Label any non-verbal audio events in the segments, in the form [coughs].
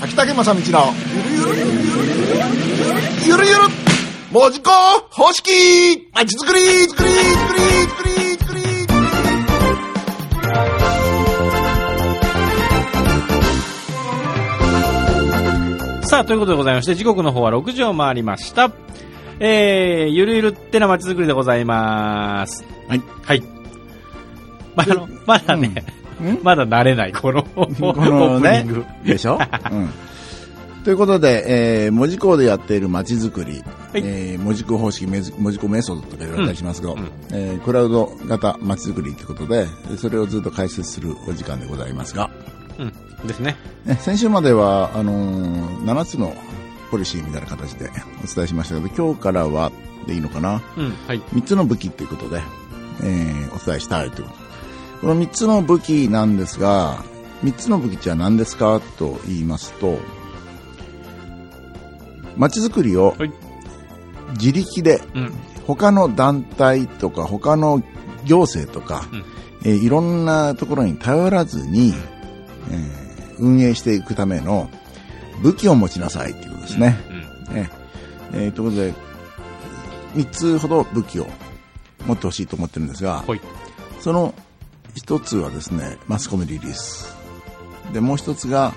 秋竹正道のゆるゆるゆるゆる文字工方式まちづくりづくりづくりづくりづくりさあ、ということでございまして、時刻の方は6時を回りました。えー、ゆるゆるってな街づくりでございます。はい。はい。まあ、あの、まだね、うんまだ慣れない、この、こオのねープニング。、でしょ、[laughs] うん、ということで、えー、文字工でやっている街づくり、はいえー文字工方式、文字工メソッドとか言われたりしますけど、うんうんえークラウド型街づくりということで、それをずっと解説するお時間でございますが、うん。ですね。ね先週までは、あのー7つのポリシーみたいな形でお伝えしましたけど、今日からはでいいのかな？うん。はい。3つの武器ということで、えーお伝えしたいということ。この3つの武器なんですが、3つの武器っては何ですかと言いますと、街づくりをはい自力でうん。他の団体とか他の行政とか、うんえーいろんなところに頼らずに、えー運営していくための武器を持ちなさいということですね。ねえーということで、3つほど武器を持ってほしいと思ってるんですが、はいその1つはですね、マスコミリリース。で、もう1つが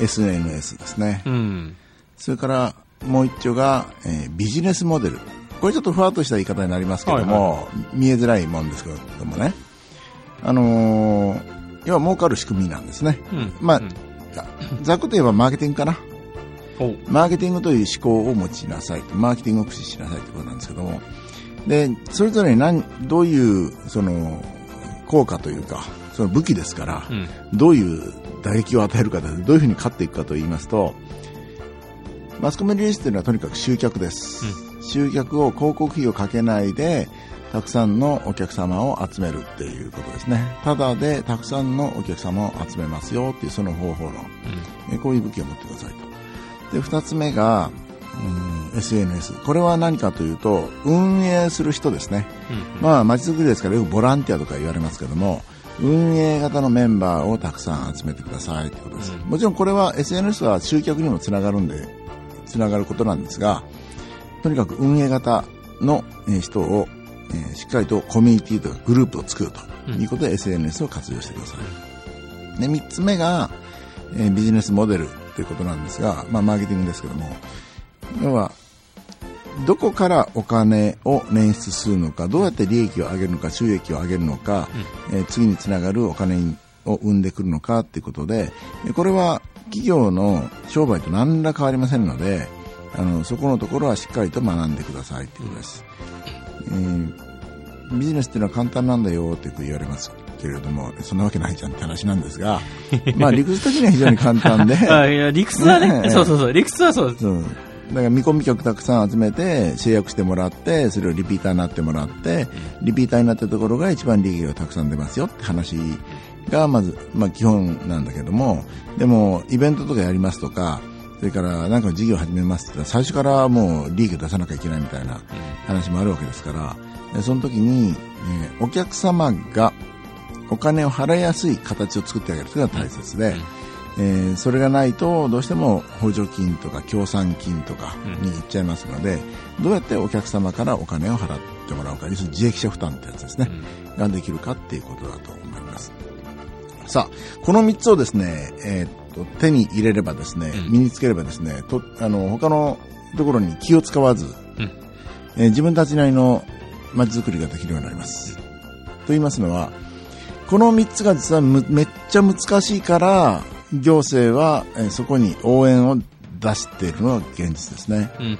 SNS ですね。うん。うん。それからもう一丁が、えービジネスモデル。これちょっとふわっとした言い方になりますけども、見えづらいもんですけどもね。あのー要は儲かる仕組みなんですね。うん。まあうんざっくと言えばマーケティングかな。おマーケティングという思考を持ちなさい。マーケティングを駆使しなさいということなんですけども。で、それぞれに何、どういう、その、効果というか、その武器ですから、うん。どういう打撃を与えるかで、どういうふうに勝っていくかと言いますと、マスコミリリースというのはとにかく集客です。集客を広告費をかけないで、たくさんのお客様を集めるっていうことですね。ただでたくさんのお客様を集めますよっていうその方法論。えこういう武器を持ってくださいと。で、二つ目が、うん SNS。これは何かというと、運営する人ですね。うん。まあ、街づくりですからよくボランティアとか言われますけども、運営型のメンバーをたくさん集めてくださいということです。うんもちろんこれは SNS は集客にもつながるんで、つながることなんですが、とにかく運営型のえー人を、えーしっかりとコミュニティとかグループを作るということで SNS を活用してください。で、三つ目が、えービジネスモデルということなんですが、まあ、マーケティングですけども、要は、どこからお金を捻出するのか、どうやって利益を上げるのか、収益を上げるのか、えー次につながるお金を生んでくるのかということで、えーこれは企業の商売と何ら変わりませんので、あの、そこのところはしっかりと学んでくださいということです。えービジネスっていうのは簡単なんだよってよく言われますけれども、そんなわけないじゃんって話なんですが、[laughs] まあ理屈的には非常に簡単で、[laughs] あいや、理屈はね、ねそうそうそう、理屈はそうです。そう。だから見込み客たくさん集めて、成約してもらって、それをリピーターになってもらって、リピーターになったところが一番利益がたくさん出ますよって話が、まず、まあ基本なんだけども、でも、イベントとかやりますとか、それからなんか事業始めますって言ったら最初からもう利益を出さなきゃいけないみたいな話もあるわけですから、でその時に、えーお客様がお金を払いやすい形を作ってあげるというのが大切で、えーそれがないとどうしても補助金とか協賛金とかに行っちゃいますので、どうやってお客様からお金を払ってもらうか、要するに自益者負担ってやつですね、ができるかっていうことだと思います。さあ、この3つをですね、えーっと、手に入れればですね、うん。身につければですね、と、あの、他のところに気を使わず、うん。えー自分たちなりの街づくりができるようになります。と言いますのは、この3つが実はむめっちゃ難しいから、行政は、えーそこに応援を出しているのが現実ですね。うん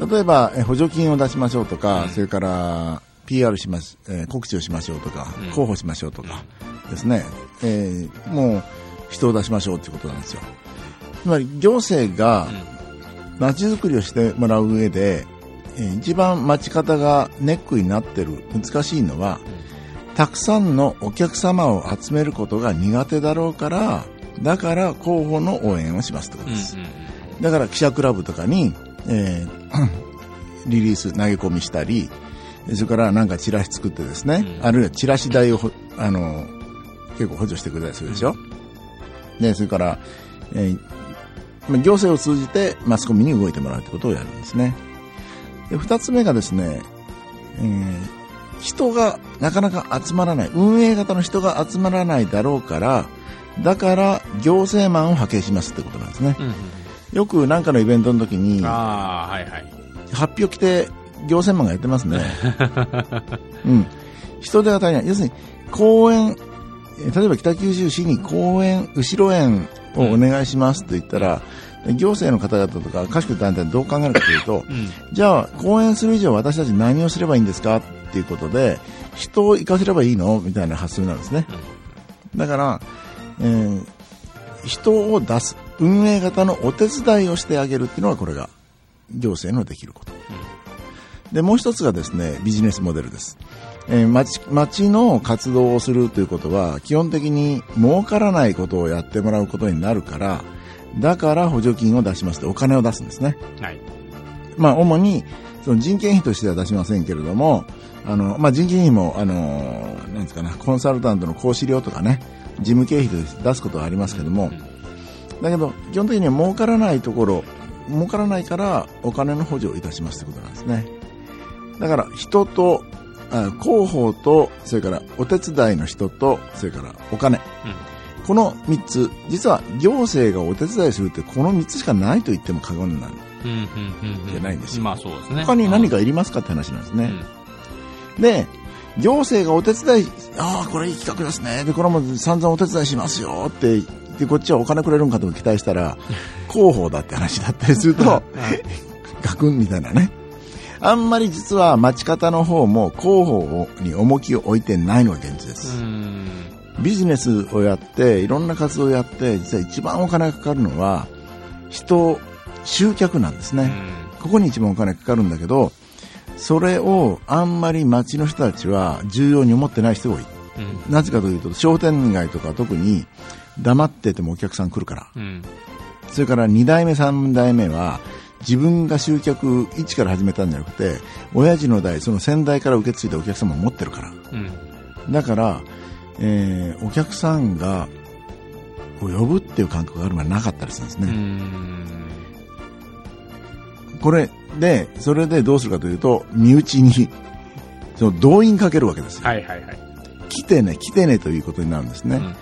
うん。例えば、えー補助金を出しましょうとか、うんそれから PR します、えー告知をしましょうとか、うん広報しましょうとかですね、えーもう人を出しましょうということなんですよ。つまり行政が街づくりをしてもらう上で、えー一番街方がネックになってる難しいのは、たくさんのお客様を集めることが苦手だろうから、だから候補の応援をしますってことうんです。だから記者クラブとかに、えー [coughs] リリース投げ込みしたり、それからなんかチラシ作ってですね、うんあるいはチラシ代をほあの結構補助してくれたりするでしょ。で、それから、えーまあ行政を通じてマスコミに動いてもらうということをやるんですね。で二つ目がですね、えー人がなかなか集まらない、運営型の人が集まらないだろうから、だから行政マンを派遣しますってことなんですね。うんうんよくなんかのイベントの時に、はいはい。発表来て行政マンがやってますね。[laughs] うん。人手が足りない。要するに、公園、えー例えば北九州市に公園、後ろ園をお願いしますと言ったら、行政の方々とか各種団体はどう考えるかというと、うん。じゃあ、公演する以上私たち何をすればいいんですかっていうことで、人を行かせればいいのみたいな発想なんですね。だから、えー人を出す、運営型のお手伝いをしてあげるっていうのがこれが行政のできること。で、もう一つがですね、ビジネスモデルです。えー町、町の活動をするということは、基本的に儲からないことをやってもらうことになるから、だから補助金を出しますとお金を出すんですね。はい。まあ、主に、その人件費としては出しませんけれども、あの、まあ、人件費も、あの、なんですかな、コンサルタントの講師料とかね、事務経費として出すことはありますけども、だけど、基本的には儲からないところ、儲からないからお金の補助をいたしますということなんですね。だから、人と、あ広報と、それからお手伝いの人と、それからお金。この3つ、実は行政がお手伝いするってこの3つしかないと言っても過言になる。うん。うん。うん。うん。じゃないんですよまあそうですね。他に何か、かいりますかって話なんですね。うんで、行政がお手伝い、ああ、これいい企画ですね。で、これも散々お手伝いしますよって、で、こっちはお金くれるんかと期待したら、[laughs] 広報だって話だったりすると、ガクンみたいなね。あんまり実は町方の方も広報に重きを置いてないのが現実でうす。ん。ビジネスをやって、いろんな活動をやって、実は一番お金がかかるのは、人、集客なんですね。ここに一番お金かかるんだけど、それをあんまり町の人たちは重要に思ってない人が多い。うん。なぜかというと、商店街とか特に黙っててもお客さん来るから。うん。それから2代目、3代目は、自分が集客一から始めたんじゃなくて、親父の代、その先代から受け継いだお客様を持ってるから。うん。だから、えーお客さんが、呼ぶっていう感覚があるまでなかったりするんですうね。ん。これで、それでどうするかというと、身内に、その動員かけるわけですよ。はいはいはい。来てね、来てねということになるんですね。うん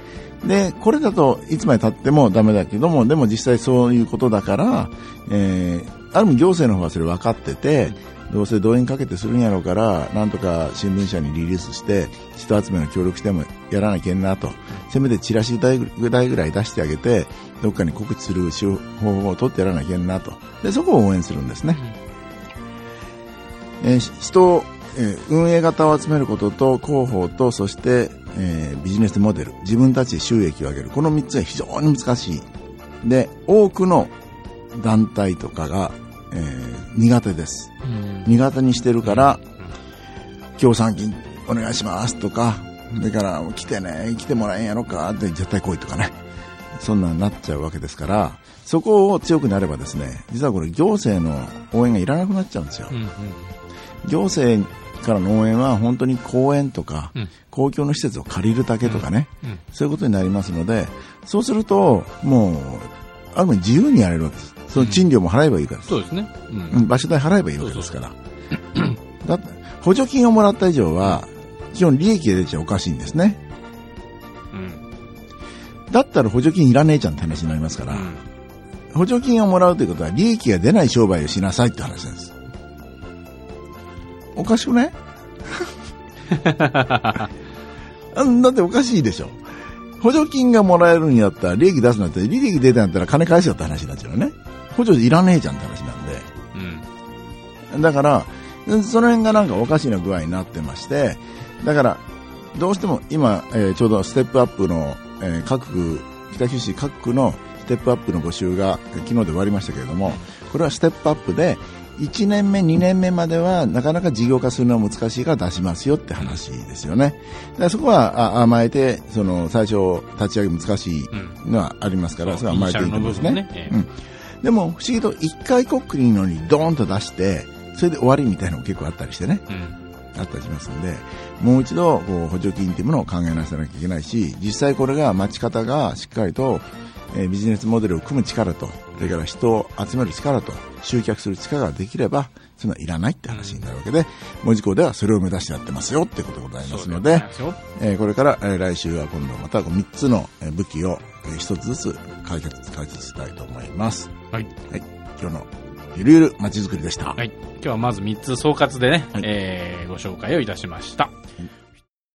で、これだといつまで経ってもダメだけども、でも実際そういうことだから、えー、ある意味行政の方はそれ分かってて、どうせ動員かけてするんやろうから、なんとか新聞社にリリースして、人集めの協力してもやらなきゃいけんなと。せめてチラシ代ぐらい出してあげて、どっかに告知する手法を取ってやらなきゃいけんなと。で、そこを応援するんですね。えー人を、えー運営型を集めることと広報とそして、えービジネスモデル自分たちで収益を上げるこの3つは非常に難しいで多くの団体とかが、えー苦手ですうん。苦手にしてるから協賛金お願いしますとかだから来てね来てもらえんやろかって絶対来いとかねそんなんなっちゃうわけですからそこを強くなればですね実はこれ行政の応援がいらなくなっちゃうんですようん。うん。行政からの応援は本当に公園とか、うん公共の施設を借りるだけとかね、うん。そういうことになりますので、そうすると、もう、ある意味自由にやれるわけです。その賃料も払えばいいからです。そうですね。う。うんん場所代払えばいいわけですから。だって、補助金をもらった以上は、基本利益が出ちゃおかしいんですね。うん。だったら補助金いらねえじゃんって話になりますから、補助金をもらうということは利益が出ない商売をしなさいって話なんです。おかしくね？[laughs] うんだっておかしいでしょ。補助金がもらえるんやったら利益出すんだったら利益出たんやったら金返せよって話になっちゃうね。補助いらねえじゃんって話なんで。うん。だから、その辺がなんかおかしな具合になってまして、だから、どうしても今、えーちょうどステップアップの、えー各区、北九州各区のステップアップの募集が昨日で終わりましたけれども、これはステップアップで、1年目、2年目まではなかなか事業化するのは難しいから出しますよって話ですよね。だからそこはあ甘えて、その最初立ち上げ難しいのはありますから、それは甘えていいと思うんですね。ねええうんでも不思議と一回こっくりのにドーンと出して、それで終わりみたいなのも結構あったりしてね、うん。あったりしますんで、もう一度こう補助金っていうものを考えなさなきゃいけないし、実際これが待ち方がしっかりと、えービジネスモデルを組む力と、それから人を集める力と、集客する力ができれば、そのいらないって話になるわけで、文字工ではそれを目指してやってますよってことでございますので、そうえーこれから、えー来週は今度また3つのえー武器を、えー1つずつ解決、解説したいと思います。はい。はい。今日のゆるゆるまちづくりでした。はい。今日はまず3つ総括でね、はいえーご紹介をいたしました。